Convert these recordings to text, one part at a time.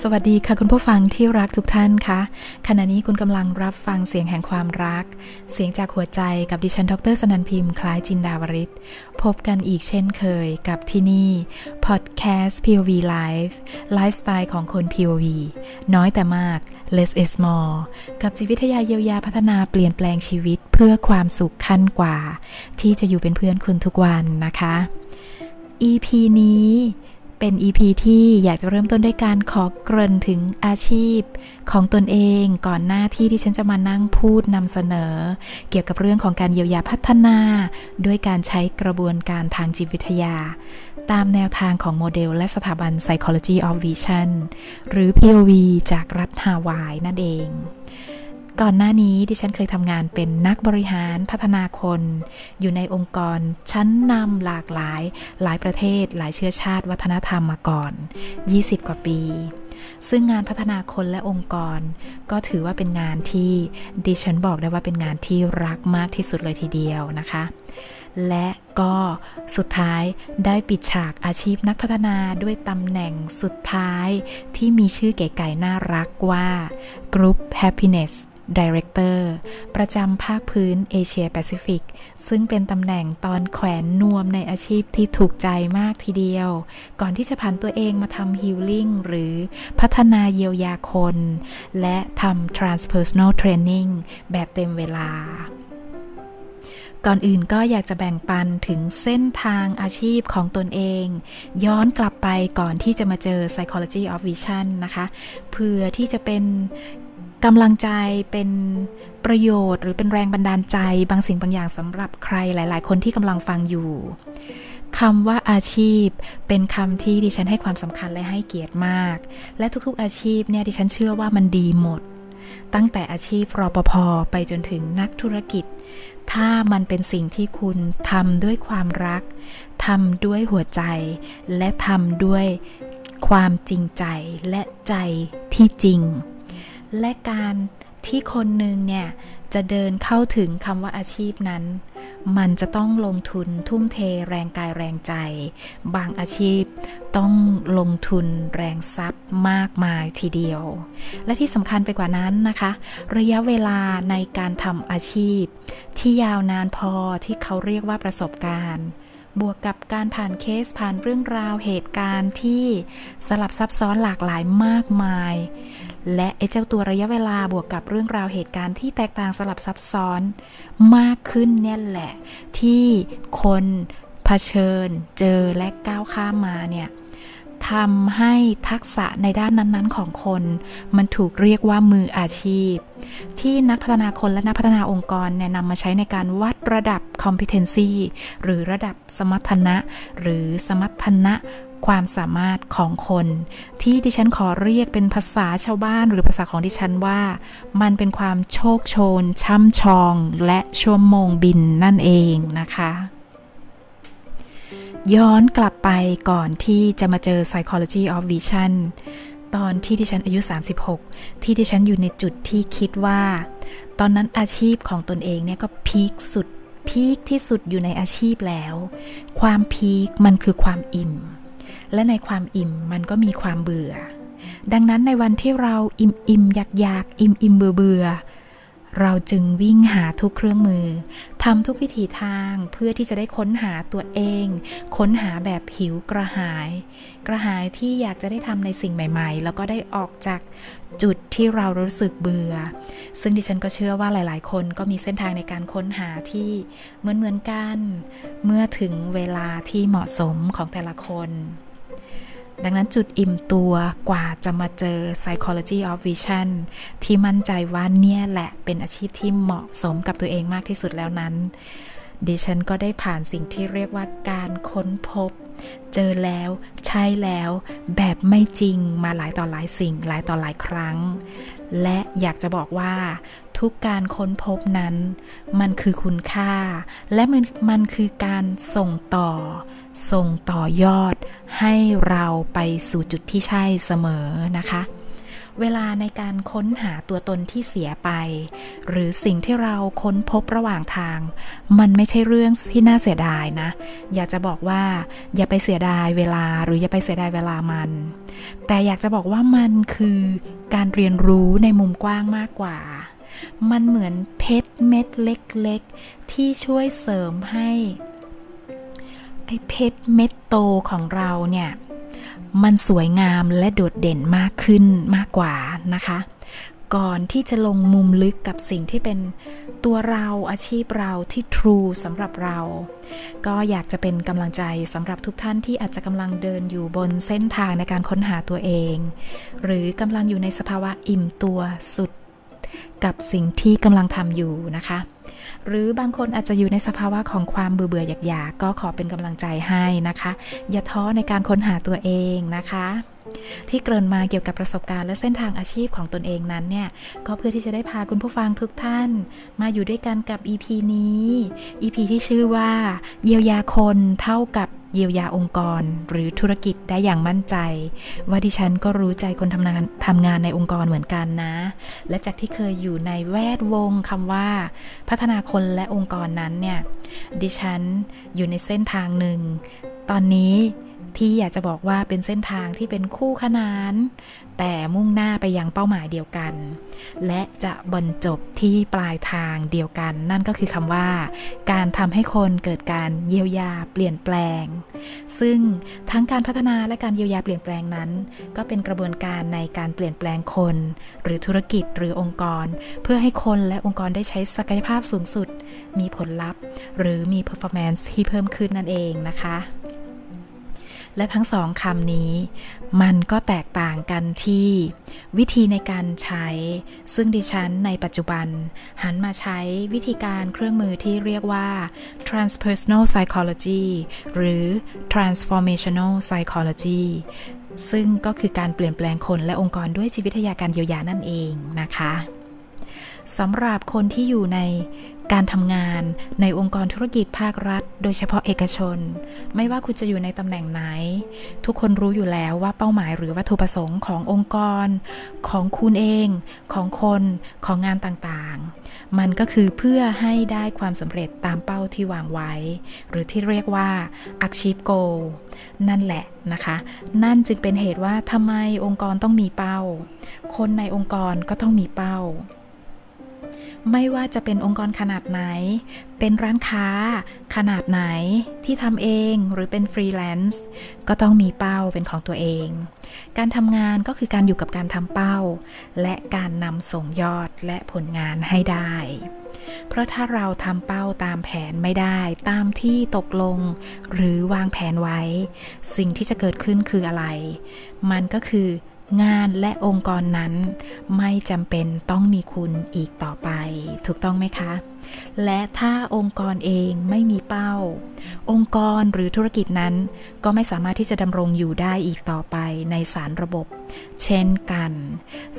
สวัสดีค่ะคุณผู้ฟังที่รักทุกท่านคะขณะนี้คุณกำลังรับฟังเสียงแห่งความรัก เสียงจากหัวใจกับดิฉัน ดรสนันพิมพ์ คล้ายจินดาวริศพบกันอีกเช่นเคยกับที่นี่พอดแคสต์ POV Live ไลฟ์สไตล์ของคน POV น้อยแต่มาก less is more กับจิตวิทยาเยียวยาพัฒนาเปลี่ยนแปลงชีวิตเพื่อความสุขขั้นกว่า ที่จะอยู่เป็นเพื่อนคุณทุกวันนะคะ EP นี้ เป็น EP ที่อยากจะเริ่มต้นด้วยการขอเกริ่นถึงอาชีพของตนเองก่อนหน้าที่ที่ฉันจะมานั่งพูดนำเสนอ เกี่ยวกับเรื่องของการเยียวยาพัฒนา ด้วยการใช้กระบวนการทางจิตวิทยา ตามแนวทางของโมเดล และสถาบัน Psychology of Vision หรือ POV จากรัฐฮาวายนั่นเอง ก่อนหน้านี้ดิฉันเคยทำงานเป็นนักบริหารพัฒนาคน อยู่ในองค์กรชั้นนำหลากหลาย หลายประเทศ หลายเชื้อชาติวัฒนธรรมมาก่อน 20 กว่าปี ซึ่งงานพัฒนาคนและองค์กร ก็ถือว่าเป็นงานที่ดิฉันบอกได้ว่าเป็นงานที่รักมากที่สุดเลยทีเดียวนะคะ และก็สุดท้ายได้ปิดฉากอาชีพนักพัฒนาด้วยตำแหน่งสุดท้ายที่มีชื่อเก๋ๆน่ารักว่า Group Happiness Director ประจำภาคพื้นเอเชียแปซิฟิก ซึ่งเป็นตำแหน่งตอนแขวนนวมในอาชีพที่ถูกใจมากทีเดียว ก่อนที่จะผ่านตัวเองมาทำฮิลลิ่งหรือพัฒนาเยียวยาคน และทำ transpersonal training แบบเต็มเวลาก่อนอื่นก็อยากจะแบ่งปันถึงเส้นทางอาชีพของตนเอง ย้อนกลับไปก่อนที่จะมาเจอ psychology of vision นะคะ เพื่อที่จะเป็น กำลังใจเป็นประโยชน์ หรือเป็นแรงบันดาลใจ บางสิ่งบางอย่างสำหรับใครหลาย ๆ คนที่กำลังฟังอยู่คำว่าอาชีพ เป็นคำที่ดิฉันให้ความสำคัญและให้เกียรติมาก และทุกๆอาชีพเนี่ยดิฉันเชื่อว่ามันดีหมด ตั้งแต่อาชีพรปภไปจนถึงนักธุรกิจ ถ้ามันเป็นสิ่งที่คุณทำด้วยความรักทำด้วยหัวใจ และทำด้วยความจริงใจและใจที่จริง และการที่คนหนึ่งเนี่ย จะเดินเข้าถึงคำว่าอาชีพนั้น มันจะต้องลงทุนทุ่มเทแรงกายแรงใจ บางอาชีพต้องลงทุนแรงทรัพย์มากมายทีเดียว และที่สำคัญไปกว่านั้นนะคะ ระยะเวลาในการทำอาชีพ ที่ยาวนานพอที่เขาเรียกว่าประสบการณ์บวกกับการผ่านเคสผ่านเรื่องราวเหตุการณ์ที่สลับซับซ้อนหลากหลายมากมาย และไอ้เจ้าตัวระยะเวลาบวกกับเรื่องราวเหตุการณ์ที่แตกต่างสลับซับซ้อนมากขึ้นเนี่ยแหละ ที่คนเผชิญ เจอและก้าวข้ามมาเนี่ยทำให้ทักษะในด้านนั้นๆ ของคน มันถูกเรียกว่ามืออาชีพ ที่นักพัฒนาคนและนักพัฒนาองค์กรแนะนำมาใช้ในการวัดระดับ competency หรือระดับสมรรถนะ หรือสมรรถนะ ความสามารถของคน ที่ดิฉันขอเรียกเป็นภาษาชาวบ้านหรือภาษาของดิฉันว่า มันเป็นความโชคโชน ช่ำชอง และชั่วโมงบินนั่นเองนะคะ ย้อนกลับไปก่อนที่จะมาเจอ psychology of vision ตอนที่ดิฉันอายุ 36 ที่ดิฉันอยู่ในจุดที่คิดว่า ตอนนั้นอาชีพของตนเองเนี่ยก็พีคสุดพีคที่สุดอยู่ในอาชีพแล้ว ความพีคมันคือความอิ่ม และในความอิ่มมันก็มีความเบื่อ ดังนั้นในวันที่เราอิ่มอิ่มอยากอยากอิ่มอิ่มเบื่อเบื่อเราจึงวิ่งหาทุกเครื่องมือทำทุกวิถีทางเพื่อที่จะได้ค้นหาตัวเอง ค้นหาแบบหิวกระหาย กระหายที่อยากจะได้ทำในสิ่งใหม่ ๆ แล้วก็ได้ออกจากจุดที่เรารู้สึกเบื่อ ซึ่งดิฉันก็เชื่อว่าหลาย ๆ คนก็มีเส้นทางในการค้นหาที่เหมือนๆกัน เมื่อถึงเวลาที่เหมาะสมของแต่ละคน ดังนั้นจุดอิ่มตัวกว่าจะมาเจอ psychology of vision ที่มั่นใจว่าเนี่ยแหละเป็นอาชีพที่เหมาะสมกับตัวเองมากที่สุดแล้วนั้น ดิฉันก็ได้ผ่านสิ่งที่เรียกว่าการค้นพบ เจอแล้ว ใช่แล้ว แบบไม่จริงมาหลายต่อหลายสิ่งหลายต่อหลายครั้ง และอยากจะบอกว่าทุกการค้นพบนั้น มันคือคุณค่า และมันมันคือการส่งต่อ ส่งต่อยอดให้เราไปสู่จุดที่ใช่เสมอนะคะ เวลาในการค้นหาตัวตนที่เสียไป หรือสิ่งที่เราค้นพบระหว่างทาง มันไม่ใช่เรื่องที่น่าเสียดายนะ อยากจะบอกว่าอย่าไปเสียดายเวลาหรืออย่าไปเสียดายเวลามัน แต่อยากจะบอกว่ามันคือการเรียนรู้ในมุมกว้างมากกว่า มันเหมือนเพชรเม็ดเล็กๆ ที่ช่วยเสริมให้ไอ้เพชรเม็ดโตของเราเนี่ย มันสวยงามและโดดเด่นมากขึ้นมากกว่านะคะ ก่อนที่จะลงมุมลึกกับสิ่งที่เป็นตัวเราอาชีพเราที่ true สำหรับเรา ก็อยากจะเป็นกำลังใจสำหรับทุกท่านที่อาจจะกำลังเดินอยู่บนเส้นทางในการค้นหาตัวเอง หรือกำลังอยู่ในสภาวะอิ่มตัวสุด กับสิ่งที่กำลังทำอยู่นะคะ หรือบางคนอาจจะอยู่ในสภาวะของความเบื่อเบื่ออยากๆก็ขอเป็นกำลังใจให้นะคะ อย่าท้อในการค้นหาตัวเองนะคะ ที่เกริ่นมาเกี่ยวกับประสบการณ์และเส้นทางอาชีพของตนเองนั้นเนี่ย ก็เพื่อที่จะได้พาคุณผู้ฟังทุกท่าน มาอยู่ด้วยกันกับ EP นี้ EP ที่ชื่อว่า เยียวยาคนเท่ากับเยียวยาองค์กร หรือธุรกิจได้อย่างมั่นใจ ว่าดิฉันก็รู้ใจคนทำงานทำงานในองค์กรเหมือนกันนะ และจากที่เคยอยู่ในแวดวงคำว่า พัฒนาคนและองค์กรนั้นเนี่ยดิฉันอยู่ในเส้นทางหนึ่งตอนนี้ ที่อยากจะบอกว่าเป็นเส้นทางที่เป็นคู่ขนาน แต่มุ่งหน้าไปยังเป้าหมายเดียวกัน และจะบรรจบที่ปลายทางเดียวกัน นั่นก็คือคำว่า การทำให้คนเกิดการเยียวยาเปลี่ยนแปลง ซึ่งทั้งการพัฒนาและการเยียวยาเปลี่ยนแปลงนั้น ก็เป็นกระบวนการในการเปลี่ยนแปลงคน หรือธุรกิจหรือองค์กร เพื่อให้คนและองค์กรได้ใช้ศักยภาพสูงสุด มีผลลัพธ์ หรือมี performance ที่เพิ่มขึ้นนั่นเองนะคะ และทั้งสองคำนี้ มันก็แตกต่างกันที่ วิธีในการใช้ ซึ่งดิฉันในปัจจุบัน หันมาใช้วิธีการเครื่องมือที่เรียกว่า transpersonal psychology หรือ transformational psychology ซึ่งก็คือการเปลี่ยนแปลงคนและองค์กรด้วยจิตวิทยาการเยียวยานั่นเองนะคะสำหรับคนที่อยู่ใน การทำงานในองค์กรธุรกิจภาครัฐ โดยเฉพาะเอกชน ไม่ว่าคุณจะอยู่ในตำแหน่งไหน ทุกคนรู้อยู่แล้วว่าเป้าหมายหรือวัตถุประสงค์ขององค์กร ของคุณเอง ของคนของงานต่างๆ มันก็คือเพื่อให้ได้ความสำเร็จตามเป้าที่วางไว้ หรือที่เรียกว่า achieve goal นั่นแหละนะคะ นั่นจึงเป็นเหตุว่าทำไมองค์กรต้องมีเป้า คนในองค์กรก็ต้องมีเป้า ไม่ว่าจะเป็นองค์กรขนาดไหน เป็นร้านค้า ขนาดไหนที่ทำเองหรือเป็นฟรีแลนซ์ก็ต้องมีเป้าเป็นของตัวเอง การทำงานก็คือการอยู่กับการทำเป้า และการนำส่งยอดและผลงานให้ได้ เพราะถ้าเราทำเป้าตามแผนไม่ได้ ตามที่ตกลง หรือวางแผนไว้ สิ่งที่จะเกิดขึ้นคืออะไร มันก็คือ งานและองค์กรนั้น ไม่จำเป็นต้องมีคุณอีกต่อไป ถูกต้องไหมคะ และถ้าองค์กรเองไม่มีเป้า องค์กรหรือธุรกิจนั้น ก็ไม่สามารถที่จะดำรงอยู่ได้อีกต่อไปในสารระบบ เช่นกัน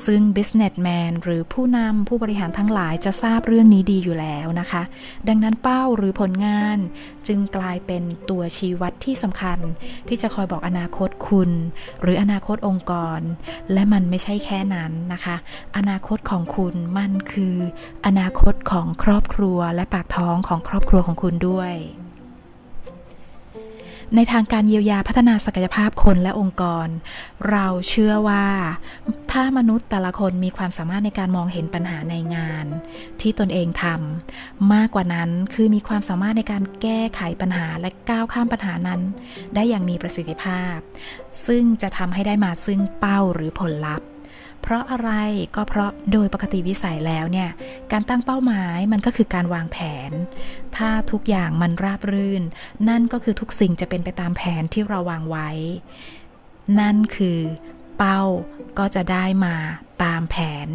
ซึ่ง businessman หรือผู้นำผู้บริหารทั้งหลายจะทราบเรื่องนี้ดีอยู่แล้วนะคะ ดังนั้นเป้าหรือผลงานจึงกลายเป็นตัวชี้วัดที่สำคัญ ที่จะคอยบอกอนาคตคุณ หรืออนาคตองค์กร และมันไม่ใช่แค่นั้นนะคะ อนาคตของคุณมันคือ อนาคตของครอบครัวและปากท้องของครอบครัวของคุณด้วย ในทางการเยียวยาพัฒนาศักยภาพคนและองค์กร เราเชื่อว่าถ้ามนุษย์แต่ละคนมีความสามารถในการมองเห็นปัญหาในงาน ที่ตนเองทำมากกว่านั้นคือมีความสามารถในการแก้ไขปัญหาและก้าวข้ามปัญหานั้น ได้อย่างมีประสิทธิภาพ ซึ่งจะทำให้ได้มาซึ่งเป้าหรือผลลัพธ์ เพราะอะไรก็เพราะโดยปกติวิสัยแล้วเนี่ย การตั้งเป้าหมายมันก็คือการวางแผน ถ้าทุกอย่างมันราบรื่น นั่นก็คือทุกสิ่งจะเป็นไปตามแผนที่เราวางไว้ นั่นคือเป้าก็จะได้มาตามแผน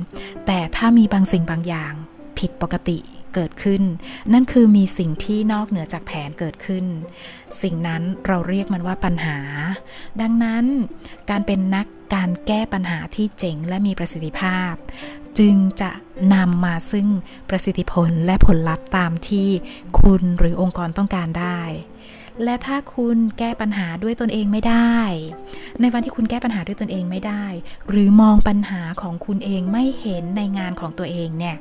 แต่ถ้ามีบางสิ่งบางอย่างผิดปกติเกิดขึ้น นั่นคือมีสิ่งที่นอกเหนือจากแผนเกิดขึ้น สิ่งนั้นเราเรียกมันว่าปัญหา ดังนั้นการเป็นนัก การแก้ปัญหาที่เจ๋งและมีประสิทธิภาพ จึงจะนำมาซึ่งประสิทธิผลและผลลัพธ์ตามที่คุณหรือองค์กรต้องการได้ และถ้าคุณแก้ปัญหาด้วยตนเองไม่ได้ ในวันที่คุณแก้ปัญหาด้วยตนเองไม่ได้ หรือมองปัญหาของคุณเองไม่เห็นในงานของตัวเองเนี่ย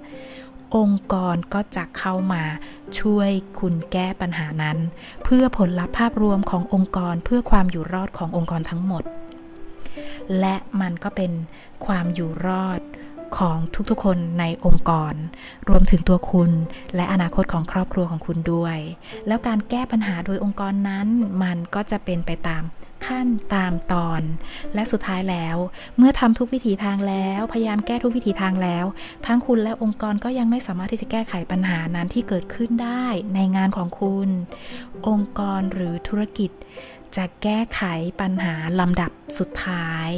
องค์กรก็จะเข้ามาช่วยคุณแก้ปัญหานั้น เพื่อผลลัพธ์ภาพรวมขององค์กรเพื่อความอยู่รอดขององค์กรทั้งหมด และมันก็เป็นความอยู่รอดของทุกๆ คนในองค์กร รวมถึงตัวคุณ และอนาคตของครอบครัวของคุณด้วย แล้วการแก้ปัญหาโดยองค์กรนั้น มันก็จะเป็นไปตาม ขั้นตามตอน และสุดท้ายแล้ว เมื่อทำทุกวิถีทางแล้ว พยายามแก้ทุกวิถีทางแล้ว ทั้งคุณและองค์กรก็ยังไม่สามารถที่จะแก้ไขปัญหานั้นที่เกิดขึ้นได้ในงานของคุณ องค์กรหรือธุรกิจ จะแก้ไขปัญหาลำดับสุดท้าย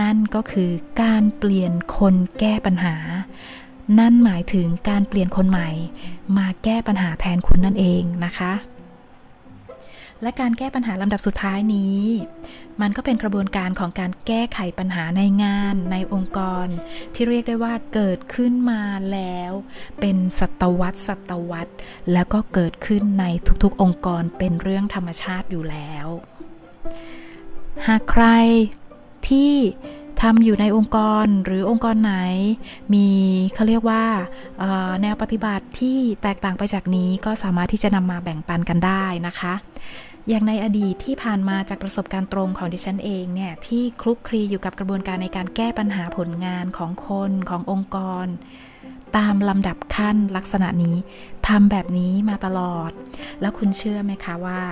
นั่นก็คือการเปลี่ยนคนแก้ปัญหา นั่นหมายถึงการเปลี่ยนคนใหม่ มาแก้ปัญหาแทนคุณนั่นเองนะคะ และการแก้ปัญหาลำดับสุดท้ายนี้ มันก็เป็นกระบวนการของการแก้ไขปัญหาในงานในองค์กร ที่เรียกได้ว่าเกิดขึ้นมาแล้ว เป็นศตวรรษศตวรรษ แล้วก็เกิดขึ้นในทุกๆองค์กรเป็นเรื่องธรรมชาติอยู่แล้ว หากใครที่ ทำอยู่ในองค์กรหรือองค์กรไหน มีเขาเรียกว่าแนวปฏิบัติที่แตกต่างไปจากนี้ก็สามารถที่จะนำมาแบ่งปันกันได้นะคะ อย่างในอดีตที่ผ่านมาจากประสบการณ์ตรงของดิฉันเองเนี่ยที่คลุกคลีอยู่กับกระบวนการในการแก้ปัญหาผลงานของคนขององค์กรตามลำดับขั้นลักษณะนี้ทำแบบนี้มาตลอด แล้วคุณเชื่อไหมคะว่า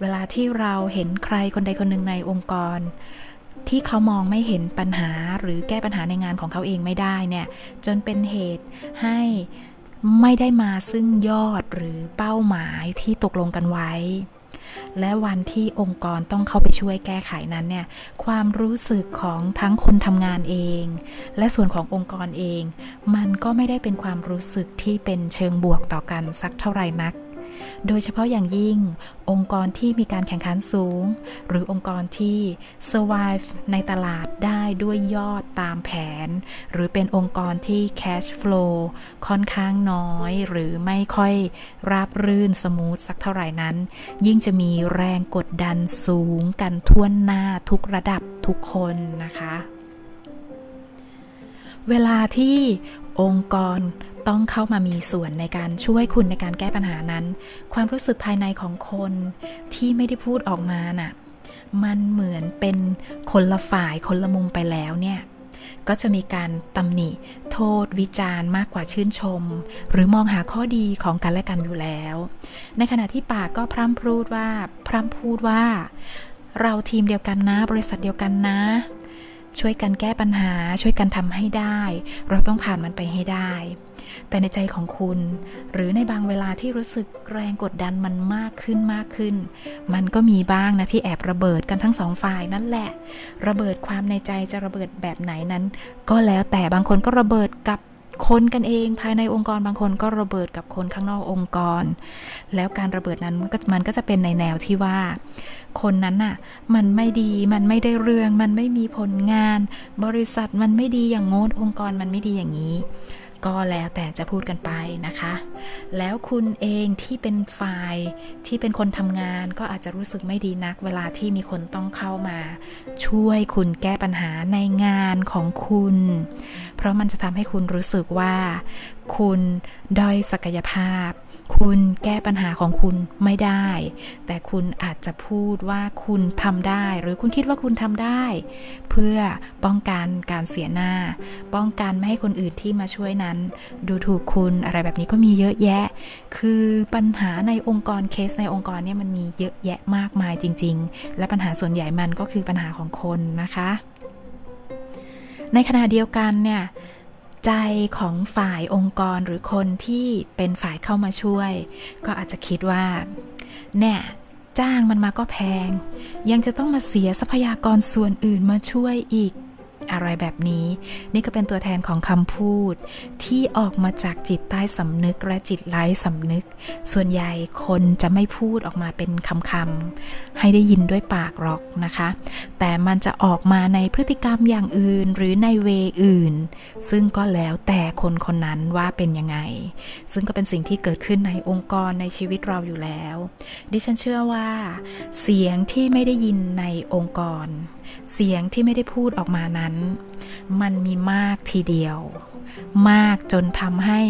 เวลาที่เราเห็นใครคนใดคนหนึ่งในองค์กร ที่เขามองไม่เห็นปัญหาหรือแก้ปัญหาในงานของเขาเองไม่ได้เนี่ย จนเป็นเหตุให้ไม่ได้มาซึ่งยอดหรือเป้าหมายที่ตกลงกันไว้ และวันที่องค์กรต้องเข้าไปช่วยแก้ไขนั้นเนี่ย ความรู้สึกของทั้งคนทำงานเอง และส่วนขององค์กรเอง มันก็ไม่ได้เป็นความรู้สึกที่เป็นเชิงบวกต่อกันสักเท่าไหร่นัก โดยเฉพาะอย่างยิ่ง องค์กรที่มีการแข่งขันสูง หรือองค์กรที่ survive ในตลาดได้ด้วยยอดตามแผน หรือเป็นองค์กรที่ cash flow ค่อนข้างน้อย หรือไม่ค่อยราบรื่นสมูทสักเท่าไหร่นั้น ยิ่งจะมีแรงกดดันสูงกันทั่วหน้าทุกระดับทุกคนนะคะ เวลาที่องค์กร ต้องเข้ามามีส่วนในการช่วยคุณในการแก้ปัญหานั้น ความรู้สึกภายในของคนที่ไม่ได้พูดออกมาน่ะ มันเหมือนเป็นคนละฝ่ายคนละมุมไปแล้วเนี่ย ก็จะมีการตำหนิ โทษ วิจารณ์มากกว่าชื่นชม หรือมองหาข้อดีของกันและกันอยู่แล้ว ในขณะที่ปากก็พร่ำพูดว่า พร่ำพูดว่า เราทีมเดียวกันนะ บริษัทเดียวกันนะช่วยกันแก้ปัญหา ช่วยกันทำให้ได้ เราต้องผ่านมันไปให้ได้ แต่ในใจของคุณ หรือในบางเวลาที่รู้สึกแรงกดดันมันมากขึ้นมากขึ้น มันก็มีบ้างนะที่แอบระเบิดกันทั้งสองฝ่ายนั่นแหละ ระเบิดความในใจจะระเบิดแบบไหนนั้น ก็แล้วแต่บางคนก็ระเบิดกับคนกันเองภายในองค์กรบางคนก็ระเบิดกับคนข้างนอกองค์กร แล้วการระเบิดนั้นมันก็จะเป็นในแนวที่ว่า คนนั้นน่ะมันไม่ดีมันไม่ได้เรื่อง มันไม่มีผลงาน บริษัทมันไม่ดีอย่างโน้นองค์กรมันไม่ดีอย่างนี้ ก็แล้วแต่จะพูดกันไปนะคะ แล้วคุณเองที่เป็นฝ่ายที่เป็นคนทำงานก็อาจจะรู้สึกไม่ดีนัก เวลาที่มีคนต้องเข้ามา ช่วยคุณแก้ปัญหาในงานของคุณ เพราะมันจะทำให้คุณรู้สึกว่า คุณด้อยศักยภาพ คุณแก้ปัญหาของคุณไม่ได้ แต่คุณอาจจะพูดว่าคุณทำได้ หรือคุณคิดว่าคุณทำได้ เพื่อป้องกันการเสียหน้า ป้องกันไม่ให้คนอื่นที่มาช่วยนั้น ดูถูกคุณอะไรแบบนี้ก็มีเยอะแยะ คือปัญหาในองค์กรเคสในองค์กรเนี่ยมันมีเยอะแยะมากมายจริง ๆ และปัญหาส่วนใหญ่มันก็คือปัญหาของคนนะคะ ในขณะเดียวกันเนี่ย ใจของฝ่ายองค์กรหรือคนที่เป็นฝ่ายเข้ามาช่วย ก็อาจจะคิดว่า เนี่ยจ้างมันมาก็แพง ยังจะต้องมาเสียทรัพยากรส่วนอื่นมาช่วยอีก อะไรแบบนี้ นี่ก็เป็นตัวแทนของคำพูด ที่ออกมาจากจิตใต้สำนึกและจิตไร้สำนึก ส่วนใหญ่คนจะไม่พูดออกมาเป็นคำๆให้ได้ยินด้วยปากหรอกนะคะ แต่มันจะออกมาในพฤติกรรมอย่างอื่นหรือในเวอื่น ซึ่งก็แล้วแต่คนคนนั้นว่าเป็นยังไง ซึ่งก็เป็นสิ่งที่เกิดขึ้นในองค์กรในชีวิตเราอยู่แล้ว ดิฉันเชื่อว่า เสียงที่ไม่ได้ยินในองค์กร เสียงที่ไม่ได้พูดออกมานั้น มันมีมากทีเดียว มากจนทำให้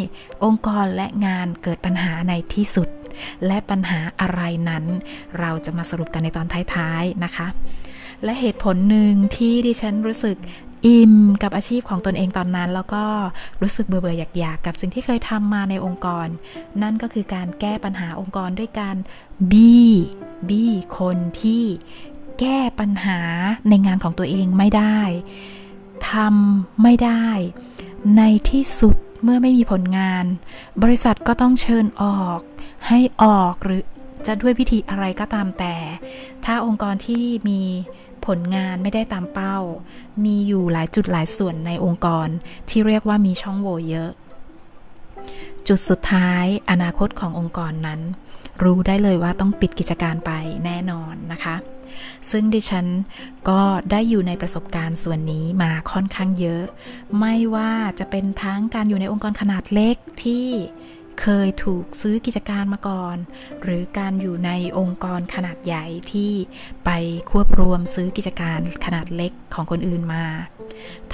องค์กรและงานเกิดปัญหาในที่สุด และปัญหาอะไรนั้น เราจะมาสรุปกันในตอนท้ายๆนะคะ และเหตุผลหนึ่งที่ดิฉันรู้สึกอิ่มกับอาชีพของตนเองตอนนั้น แล้วก็รู้สึกเบื่อเบื่ออยากอยากกับสิ่งที่เคยทำมาในองค์กร นั่นก็คือการแก้ปัญหาองค์กรด้วยการบี้บี้คนที่ แก้ปัญหาในงานของตัวเองไม่ได้ทำไม่ได้ ในที่สุดเมื่อไม่มีผลงาน บริษัทก็ต้องเชิญออก ให้ออกหรือจะด้วยวิธีอะไรก็ตามแต่ ถ้าองค์กรที่มีผลงานไม่ได้ตามเป้า มีอยู่หลายจุดหลายส่วนในองค์กรที่เรียกว่ามีช่องโหว่เยอะ จุดสุดท้ายอนาคตขององค์กรนั้น รู้ได้เลยว่าต้องปิดกิจการไปแน่นอนนะคะ ซึ่งดิฉันก็ได้อยู่ในประสบการณ์ส่วนนี้มาค่อนข้างเยอะ ไม่ว่าจะเป็นทั้งการอยู่ในองค์กรขนาดเล็กที่เคยถูกซื้อกิจการมาก่อน หรือการอยู่ในองค์กรขนาดใหญ่ที่ไปควบรวมซื้อกิจการขนาดเล็กของคนอื่นมา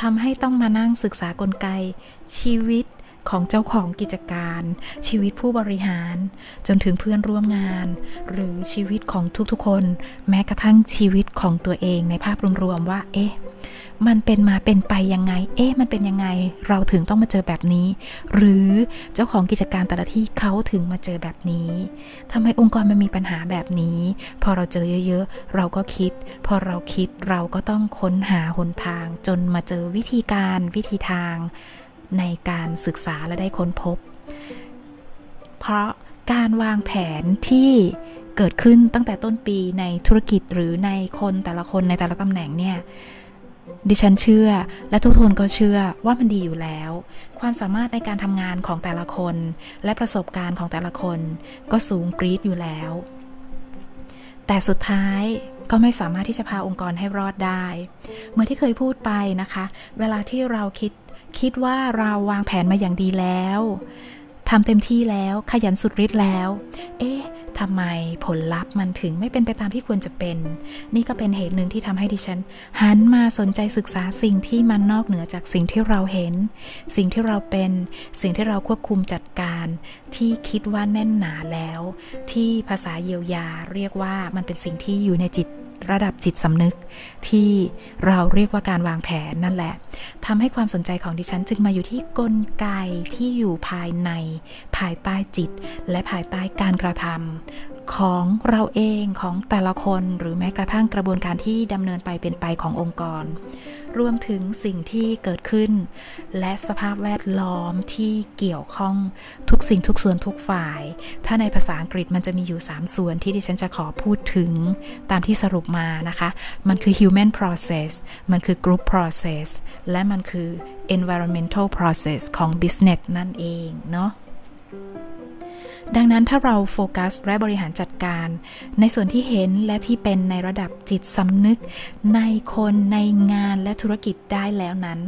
ทำให้ต้องมานั่งศึกษากลไกชีวิต ของเจ้าของกิจการ ชีวิตผู้บริหาร จนถึงเพื่อนร่วมงาน หรือชีวิตของทุกๆคน แม้กระทั่งชีวิตของตัวเองในภาพรวมๆว่า เอ๊ะมันเป็นมาเป็นไปยังไง เอ๊ะ มันเป็นยังไง เราถึงต้องมาเจอแบบนี้ หรือเจ้าของกิจการแต่ละที่เขาถึงมาเจอแบบนี้ทำไมองค์กรมันมีปัญหาแบบนี้ พอเราเจอเยอะ ๆ เราก็คิด พอเราคิดเราก็ต้องค้นหาหนทาง จนมาเจอวิธีการวิธีทาง ในการศึกษาและได้ค้นพบ เพราะการวางแผนที่เกิดขึ้นตั้งแต่ต้นปีในธุรกิจหรือในคนแต่ละคนในแต่ละตำแหน่งเนี่ยดิฉันเชื่อและทุกคนก็เชื่อว่ามันดีอยู่แล้ว ความสามารถในการทำงานของแต่ละคน และประสบการณ์ของแต่ละคนก็สูงกรี๊ดอยู่แล้ว แต่สุดท้ายก็ไม่สามารถที่จะพาองค์กรให้รอดได้ เหมื่อที่เคยพูดไปนะคะ เวลาที่เราคิด คิดว่าเราวางแผนมาอย่างดีแล้วทำเต็มที่แล้วขยันสุดฤทธิ์แล้ว เอ๊ะทำไมผลลัพธ์มันถึงไม่เป็นไปตามที่ควรจะเป็น นี่ก็เป็นเหตุหนึ่งที่ทำให้ดิฉัน หันมาสนใจศึกษาสิ่งที่มันนอกเหนือจากสิ่งที่เราเห็น สิ่งที่เราเป็น สิ่งที่เราควบคุมจัดการ ที่คิดว่าแน่นหนาแล้ว ที่ภาษาเยียวยาเรียกว่ามันเป็นสิ่งที่อยู่ในจิตระดับจิตสำนึก ที่เราเรียกว่าการวางแผนนั่นแหละทำให้ความสนใจของดิฉันจึงมาอยู่ที่กลไกที่อยู่ภายใน ภายใต้จิต และภายใต้การกระทำ ของเราเองของแต่ละคนหรือแม้กระทั่งกระบวนการที่ดำเนินไปเป็นไปขององค์กร รวมถึงสิ่งที่เกิดขึ้น และสภาพแวดล้อมที่เกี่ยวข้องทุกสิ่งทุกส่วนทุกฝ่าย ถ้าในภาษาอังกฤษมันจะมีอยู่ 3 ส่วนที่ดิฉันจะขอพูดถึงตามที่สรุปมานะคะ มันคือ human process มันคือ group process และมันคือ environmental process ของ business นั่นเองเนาะ ดังนั้นถ้าเราโฟกัสและบริหารจัดการ ในส่วนที่เห็นและที่เป็นในระดับจิตสำนึก ในคนในงานและธุรกิจได้แล้วนั้น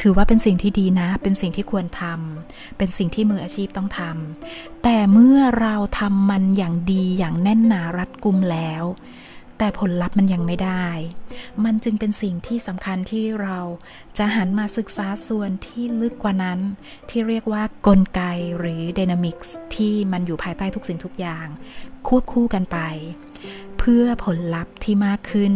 ถือว่าเป็นสิ่งที่ดีนะ เป็นสิ่งที่ควรทำเป็นสิ่งที่มืออาชีพต้องทำแต่เมื่อเราทำมันอย่างดีอย่างแน่นหนารัดกุมแล้ว แต่ผลลัพธ์มันยังไม่ได้ มันจึงเป็นสิ่งที่สำคัญที่เราจะหันมาศึกษาส่วนที่ลึกกว่านั้น ที่เรียกว่ากลไกหรือดนามิกส์ที่มันอยู่ภายใต้ทุกสิ่งทุกอย่าง ควบคู่กันไป เพื่อผลลัพธ์ที่มากขึ้น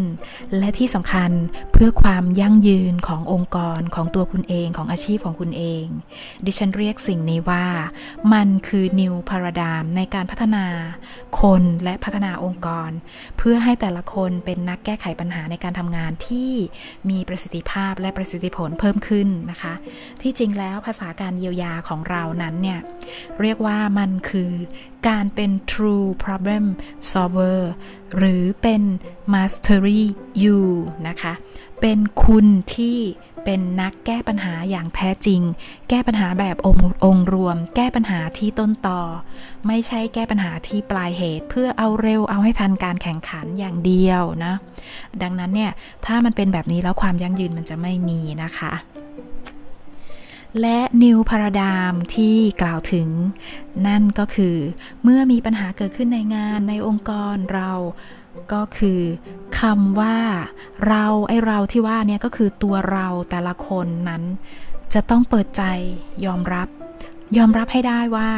และที่สำคัญเพื่อความยั่งยืนขององค์กรของตัวคุณเองของอาชีพของคุณเอง ดิฉันเรียกสิ่งนี้ว่า มันคือ New Paradigm ในการพัฒนาคนและพัฒนาองค์กร เพื่อให้แต่ละคนเป็นนักแก้ไขปัญหาในการทำงานที่มีประสิทธิภาพและประสิทธิผลเพิ่มขึ้นนะคะ ที่จริงแล้วภาษาการเยียวยาของเรานั้นเนี่ยเรียกว่ามันคือการเป็น true problem solver หรือเป็น mastery you นะคะ เป็นคุณที่เป็นนักแก้ปัญหาอย่างแท้จริง แก้ปัญหาแบบององรวม แก้ปัญหาที่ต้นต่อ ไม่ใช่แก้ปัญหาที่ปลายเหตุ เพื่อเอาเร็วเอาให้ทันการแข่งขันอย่างเดียวนะ ดังนั้นเนี่ย ถ้ามันเป็นแบบนี้แล้วความยั่งยืนมันจะไม่มีนะคะ และนิวพาราดามที่กล่าวถึง นั่นก็คือเมื่อมีปัญหาเกิดขึ้นในงานในองค์กรเราก็คือคำว่าเราไอเราที่ว่าเนี่ยก็คือตัวเราแต่ละคนนั้น จะต้องเปิดใจยอมรับ ยอมรับให้ได้ว่า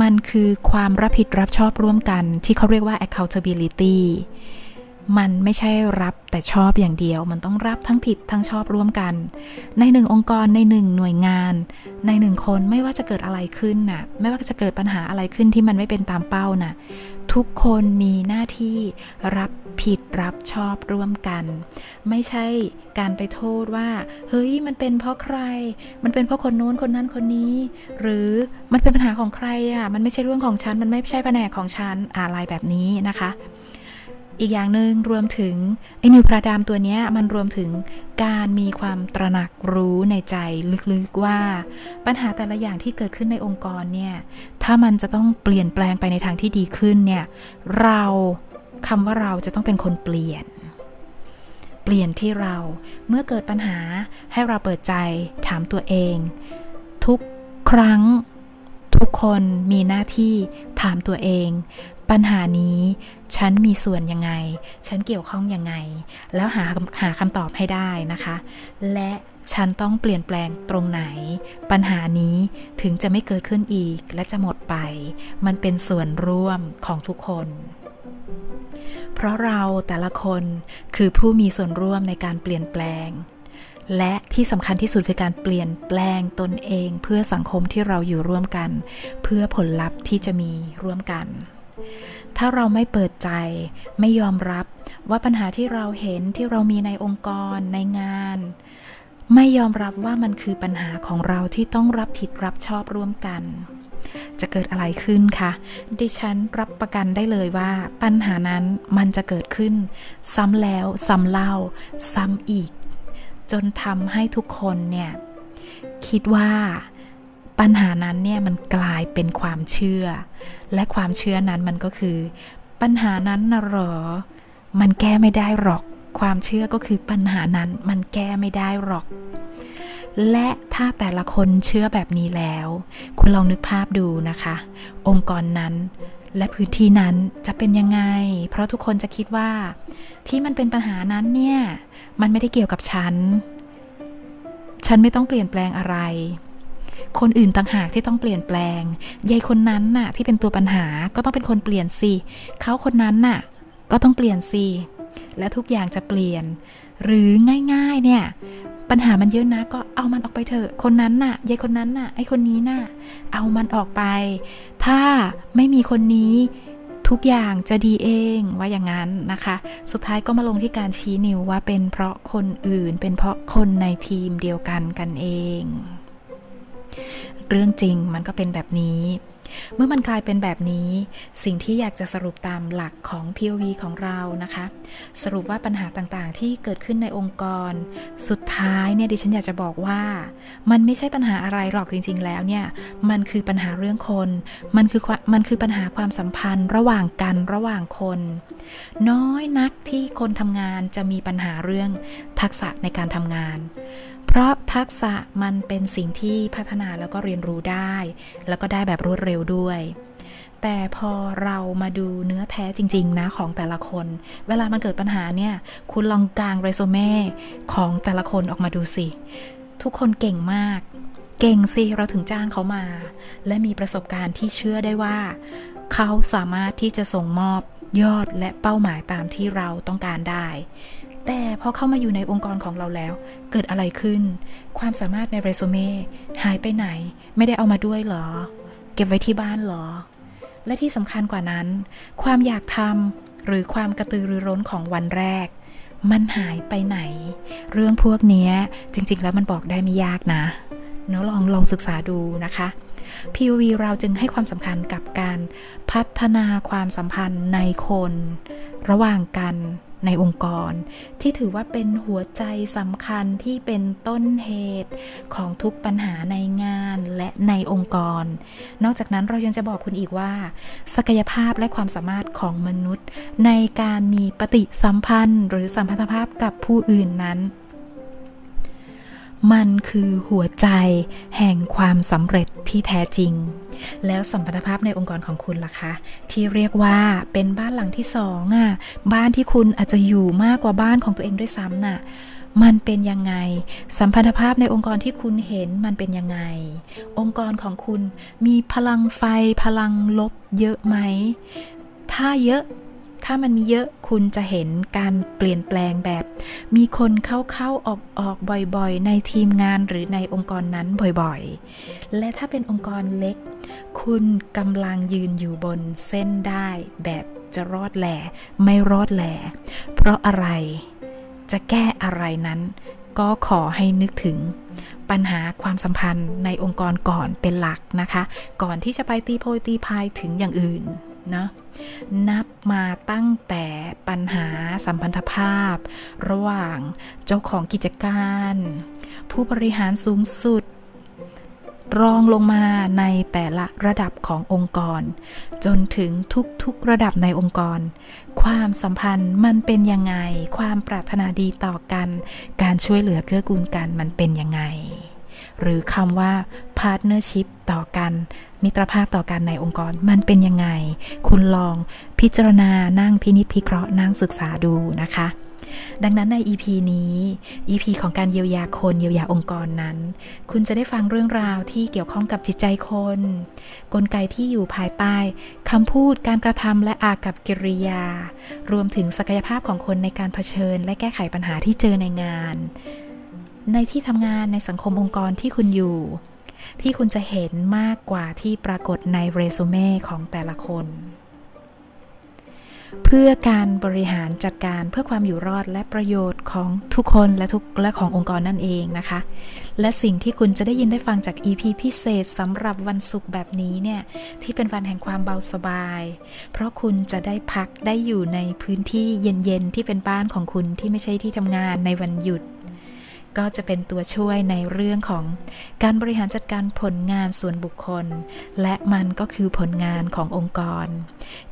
มันคือความรับผิดรับชอบร่วมกันที่เขาเรียกว่า accountability มันไม่ใช่รับแต่ชอบอย่างเดียว มันต้องรับทั้งผิดทั้งชอบร่วมกัน ในหนึ่งองค์กรในหนึ่งหน่วยงาน ในหนึ่งคนไม่ว่าจะเกิดอะไรขึ้นน่ะ ไม่ว่าจะเกิดปัญหาอะไรขึ้นที่มันไม่เป็นตามเป้าน่ะ ทุกคนมีหน้าที่รับผิดรับชอบร่วมกัน ไม่ใช่การไปโทษว่า เฮ้ยมันเป็นเพราะใคร มันเป็นเพราะคนโน้นคนนั้นคนนี้ หรือมันเป็นปัญหาของใครอะมันไม่ใช่เรื่องของฉันมันไม่ใช่แผนกของฉันอะไรแบบนี้นะคะ อีกอย่างหนึ่งรวมถึงไอ้นิวพระดามตัวนี้มันรวมถึงการมีความตระหนักรู้ในใจลึกๆว่า ปัญหาแต่ละอย่างที่เกิดขึ้นในองค์กรเนี่ยถ้ามันจะต้องเปลี่ยนแปลงไปในทางที่ดีขึ้นเนี่ยเราคำว่าเราจะต้องเป็นคนเปลี่ยน เปลี่ยนที่เราเมื่อเกิดปัญหาให้เราเปิดใจถามตัวเอง ทุกครั้งทุกคนมีหน้าที่ถามตัวเองปัญหานี้ฉันมีส่วนยังไง ฉันเกี่ยวข้องยังไง แล้วหาหาคำตอบให้ได้นะคะ และฉันต้องเปลี่ยนแปลงตรงไหน ปัญหานี้ถึงจะไม่เกิดขึ้นอีกและจะหมดไป มันเป็นส่วนร่วมของทุกคน เพราะเราแต่ละคนคือผู้มีส่วนร่วมในการเปลี่ยนแปลง และที่สำคัญที่สุดคือการเปลี่ยนแปลงตนเอง เพื่อสังคมที่เราอยู่ร่วมกัน เพื่อผลลัพธ์ที่จะมีร่วมกัน ถ้าเราไม่เปิดใจไม่ยอมรับว่าปัญหาที่เราเห็นที่เรามีในองค์กรในงาน ไม่ยอมรับว่ามันคือปัญหาของเราที่ต้องรับผิดรับชอบร่วมกัน จะเกิดอะไรขึ้นคะดิฉันรับประกันได้เลยว่า ปัญหานั้นมันจะเกิดขึ้น ซ้ำแล้วซ้ำเล่า ซ้ำอีก จนทำให้ทุกคนเนี่ย คิดว่า ปัญหานั้นเนี่ยมันกลายเป็นความเชื่อ และความเชื่อนั้นมันก็คือ ปัญหานั้นนะหรอ มันแก้ไม่ได้หรอก ความเชื่อก็คือปัญหานั้นมันแก้ไม่ได้หรอก และถ้าแต่ละคนเชื่อแบบนี้แล้ว คุณลองนึกภาพดูนะคะ องค์กรนั้นและพื้นที่นั้นจะเป็นยังไง เพราะทุกคนจะคิดว่า ที่มันเป็นปัญหานั้นเนี่ย มันไม่ได้เกี่ยวกับฉัน ฉันไม่ต้องเปลี่ยนแปลงอะไร คนอื่นต่างหากที่ต้องเปลี่ยนแปลงยายคนนั้นน่ะ ที่เป็นตัวปัญหาก็ต้องเป็นคนเปลี่ยนสิเขาคนนั้นน่ะ ก็ต้องเปลี่ยนสิและทุกอย่างจะเปลี่ยน หรือง่ายๆเนี่ย ปัญหามันเยอะนะก็เอามันออกไปเถอะ คนนั้นน่ะยายคนนั้นน่ะ ไอคนนี้น่ะ เอามันออกไป ถ้าไม่มีคนนี้ทุกอย่างจะดีเองว่าอย่างนั้นนะคะ สุดท้ายก็มาลงที่การชี้นิ้วว่าเป็นเพราะคนอื่น เป็นเพราะคนในทีมเดียวกันกันเอง เรื่องจริงมันก็เป็นแบบนี้ เมื่อมันกลายเป็นแบบนี้ สิ่งที่อยากจะสรุปตามหลักของ POV ของเรานะคะ สรุปว่าปัญหาต่างๆ ที่เกิดขึ้นในองค์กร สุดท้ายเนี่ยดิฉันอยากจะบอกว่า มันไม่ใช่ปัญหาอะไรหรอกจริง ๆ แล้วเนี่ยมันคือปัญหาเรื่องคน มันคือมันคือปัญหาความสัมพันธ์ระหว่างกันระหว่างคน น้อยนักที่คนทำงานจะมีปัญหาเรื่องทักษะในการทำงาน เพราะทักษะมันเป็นสิ่งที่พัฒนาแล้วก็เรียนรู้ได้ แล้วก็ได้แบบรวดเร็วด้วย แต่พอเรามาดูเนื้อแท้จริง ๆ นะของแต่ละคน เวลามันเกิดปัญหาเนี่ย คุณลองกางเรซูเม่ของแต่ละคนออกมาดูสิ ทุกคนเก่งมาก เก่งสิ เราถึงจ้างเขามา และมีประสบการณ์ที่เชื่อได้ว่า เขาสามารถที่จะส่งมอบยอดและเป้าหมายตามที่เราต้องการได้ แต่พอเข้ามาอยู่ในองค์กรของเราแล้ว เกิดอะไรขึ้น ความสามารถในเรซูเม่หายไปไหน ไม่ได้เอามาด้วยหรอ เก็บไว้ที่บ้านหรอ และที่สำคัญกว่านั้น ความอยากทำหรือความกระตือรือร้นของวันแรก มันหายไปไหน เรื่องพวกนี้จริง ๆ แล้วมันบอกได้ไม่ยากนะเนาะลองลองศึกษาดูนะคะ POV เราจึงให้ความสำคัญกับการพัฒนาความสัมพันธ์ในคน ระหว่างกัน ในองค์กร ที่ถือว่าเป็นหัวใจสำคัญที่เป็นต้นเหตุของทุกปัญหาในงานและในองค์กร นอกจากนั้นเรายังจะบอกคุณอีกว่า ศักยภาพและความสามารถของมนุษย์ ในการมีปฏิสัมพันธ์ หรือสัมพันธภาพกับผู้อื่นนั้น มันคือหัวใจแห่งความสำเร็จที่แท้จริง แล้วสัมพันธภาพในองค์กรของคุณล่ะคะ ที่เรียกว่าเป็นบ้านหลังที่สองอะบ้านที่คุณอาจจะอยู่มากกว่าบ้านของตัวเองด้วยซ้ำน่ะมันเป็นยังไง สัมพันธภาพในองค์กรที่คุณเห็นมันเป็นยังไง องค์กรของคุณมีพลังไฟพลังลบเยอะไหม ถ้าเยอะ ถ้ามันมีเยอะคุณจะเห็นการเปลี่ยนแปลงแบบ มีคนเข้าๆออกๆบ่อยๆ ในทีมงานหรือในองค์กรนั้นบ่อยๆ และถ้าเป็นองค์กรเล็ก คุณกำลังยืนอยู่บนเส้นได้แบบจะรอดแหล่ไม่รอดแหล่เพราะอะไรจะแก้อะไรนั้น ก็ขอให้นึกถึงปัญหาความสัมพันธ์ในองค์กรก่อนเป็นหลักนะคะ ก่อนที่จะไปตีโพยตีพายถึงอย่างอื่น นะนับมาตั้งแต่ปัญหาสัมพันธภาพ ระหว่างเจ้าของกิจการ ผู้บริหารสูงสุด รองลงมาในแต่ละระดับขององค์กร จนถึงทุกๆระดับในองค์กร ความสัมพันธ์มันเป็นยังไง ความปรารถนาดีต่อกัน การช่วยเหลือเกื้อกูลกันมันเป็นยังไง หรือคำว่า partnership ต่อกัน มิตรภาพต่อกันในองค์กร มันเป็นยังไง คุณลองพิจารณานั่งพินิจพิเคราะห์นั่งศึกษาดูนะคะ ดังนั้นใน EP นี้ EP ของการเยียวยาคนเยียวยาองค์กรนั้น คุณจะได้ฟังเรื่องราวที่เกี่ยวข้องกับจิตใจคน กลไกที่อยู่ภายใต้คำพูดการกระทำและอากับกิริยา รวมถึงศักยภาพของคนในการเผชิญ และแก้ไขปัญหาที่เจอในงาน ในที่ทำงานในสังคมองค์กรที่คุณอยู่ ที่คุณจะเห็นมากกว่าที่ปรากฏในเรซูเม่ของแต่ละคน เพื่อการบริหารจัดการเพื่อความอยู่รอดและประโยชน์ของทุกคนและทุกและขององค์กรนั่นเองนะคะ และสิ่งที่คุณจะได้ยินได้ฟังจาก EP พิเศษสำหรับวันศุกร์แบบนี้เนี่ยที่เป็นวันแห่งความเบาสบาย เพราะคุณจะได้พักได้อยู่ในพื้นที่เย็นๆที่เป็นบ้านของคุณที่ไม่ใช่ที่ทำงานในวันหยุด ก็จะเป็นตัวช่วยในเรื่องของการบริหารจัดการผลงานส่วนบุคคล และมันก็คือผลงานขององค์กร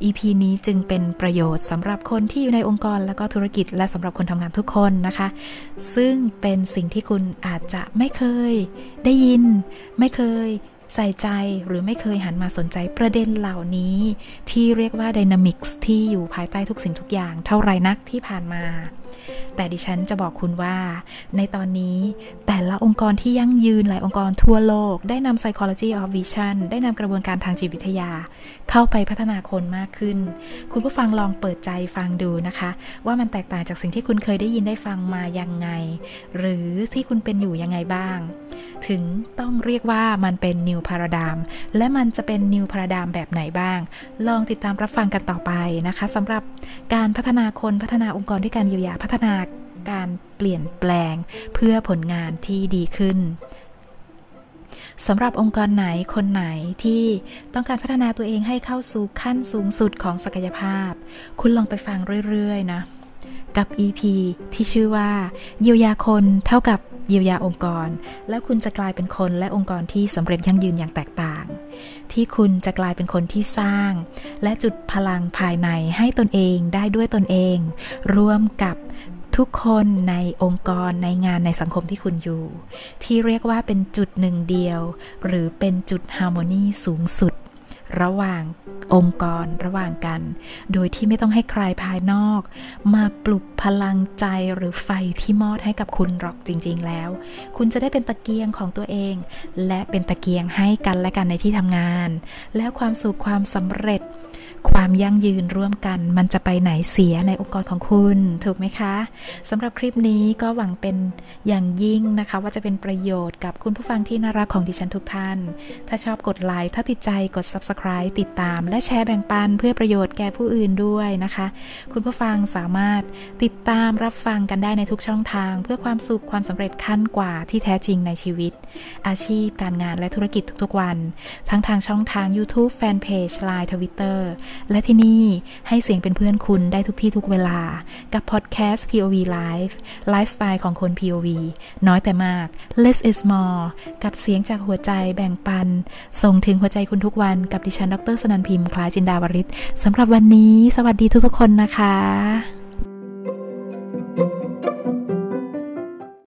EP นี้จึงเป็นประโยชน์สำหรับคนที่อยู่ในองค์กร แล้วก็ธุรกิจและสำหรับคนทำงานทุกคนนะคะ ซึ่งเป็นสิ่งที่คุณอาจจะไม่เคยได้ยิน ไม่เคย ใส่ใจหรือไม่เคยหันมาสนใจประเด็นเหล่านี้ ที่เรียกว่าดินามิกส์ที่อยู่ภายใต้ทุกสิ่งทุกอย่างเท่าไรนักที่ผ่านมา แต่ดิฉันจะบอกคุณว่า ในตอนนี้แต่ละองค์กรที่ยั่งยืนหลายองค์กรทั่วโลก ได้นำ psychology of vision ได้นำกระบวนการทางจิตวิทยา เข้าไปพัฒนาคนมากขึ้น คุณผู้ฟังลองเปิดใจฟังดูนะคะ ว่ามันแตกต่างจากสิ่งที่คุณเคยได้ยินได้ฟังมายังไง หรือที่คุณเป็นอยู่ยังไงบ้าง ถึงต้องเรียกว่ามันเป็น new paradigm และมันจะเป็น new paradigm แบบไหนบ้าง ลองติดตามรับฟังกันต่อไปนะคะสำหรับการพัฒนาคนพัฒนาองค์กรด้วยการเยียวยาพัฒนาการเปลี่ยนแปลง เพื่อผลงานที่ดีขึ้นสำหรับองค์กรไหนคนไหนที่ต้องการพัฒนาตัวเองให้เข้าสู่ขั้นสูงสุดของศักยภาพ คุณลองไปฟังเรื่อย ๆ นะ กับ EP ที่ชื่อว่า เยียวยาคนเท่ากับเยียวยาองค์กร แล้วคุณจะกลายเป็นคนและองค์กรที่สำเร็จยั่งยืนอย่างแตกต่าง ที่คุณจะกลายเป็นคนที่สร้าง และจุดพลังภายในให้ตนเองได้ด้วยตนเอง ร่วมกับทุกคนในองค์กรในงานในสังคมที่คุณอยู่ ที่เรียกว่าเป็นจุดหนึ่งเดียว หรือเป็นจุดฮาร์โมนีสูงสุด ระหว่างองค์กรระหว่างกัน โดยที่ไม่ต้องให้ใครภายนอก มาปลุกพลังใจหรือไฟที่มอดให้กับคุณหรอกจริง ๆ แล้ว คุณจะได้เป็นตะเกียงของตัวเอง และเป็นตะเกียงให้กันและกันในที่ทำงาน แล้วความสุขความสำเร็จ ความยั่งยืนร่วมกัน มันจะไปไหนเสียในองค์กรของคุณ ถูกไหมคะสำหรับคลิปนี้ก็หวังเป็นอย่างยิ่งนะคะ ว่าจะเป็นประโยชน์กับคุณผู้ฟังที่น่ารักของดิฉันทุกท่าน ถ้าชอบกดไลค์ถ้าติดใจกด subscribe ติดตาม และแชร์แบ่งปันเพื่อประโยชน์แก่ผู้อื่นด้วยนะคะ คุณผู้ฟังสามารถติดตามรับฟังกันได้ในทุกช่องทาง เพื่อความสุขความสำเร็จขั้นกว่าที่แท้จริงในชีวิต อาชีพการงานและธุรกิจทุกๆวัน ทั้งทางช่องทาง YouTube Fanpage Line Twitter และที่นี่ให้เสียงเป็นเพื่อนคุณได้ทุกที่ทุกเวลา กับพอดแคสต์ POV Live ไลฟ์สไตล์ของคน POV น้อยแต่มาก less is more กับเสียงจากหัวใจแบ่งปัน ส่งถึงหัวใจคุณทุกวันกับดิฉันดรสนันพิมพ์คล้ายจินดาวริศสำหรับวันนี้ สวัสดีทุกๆคนนะคะ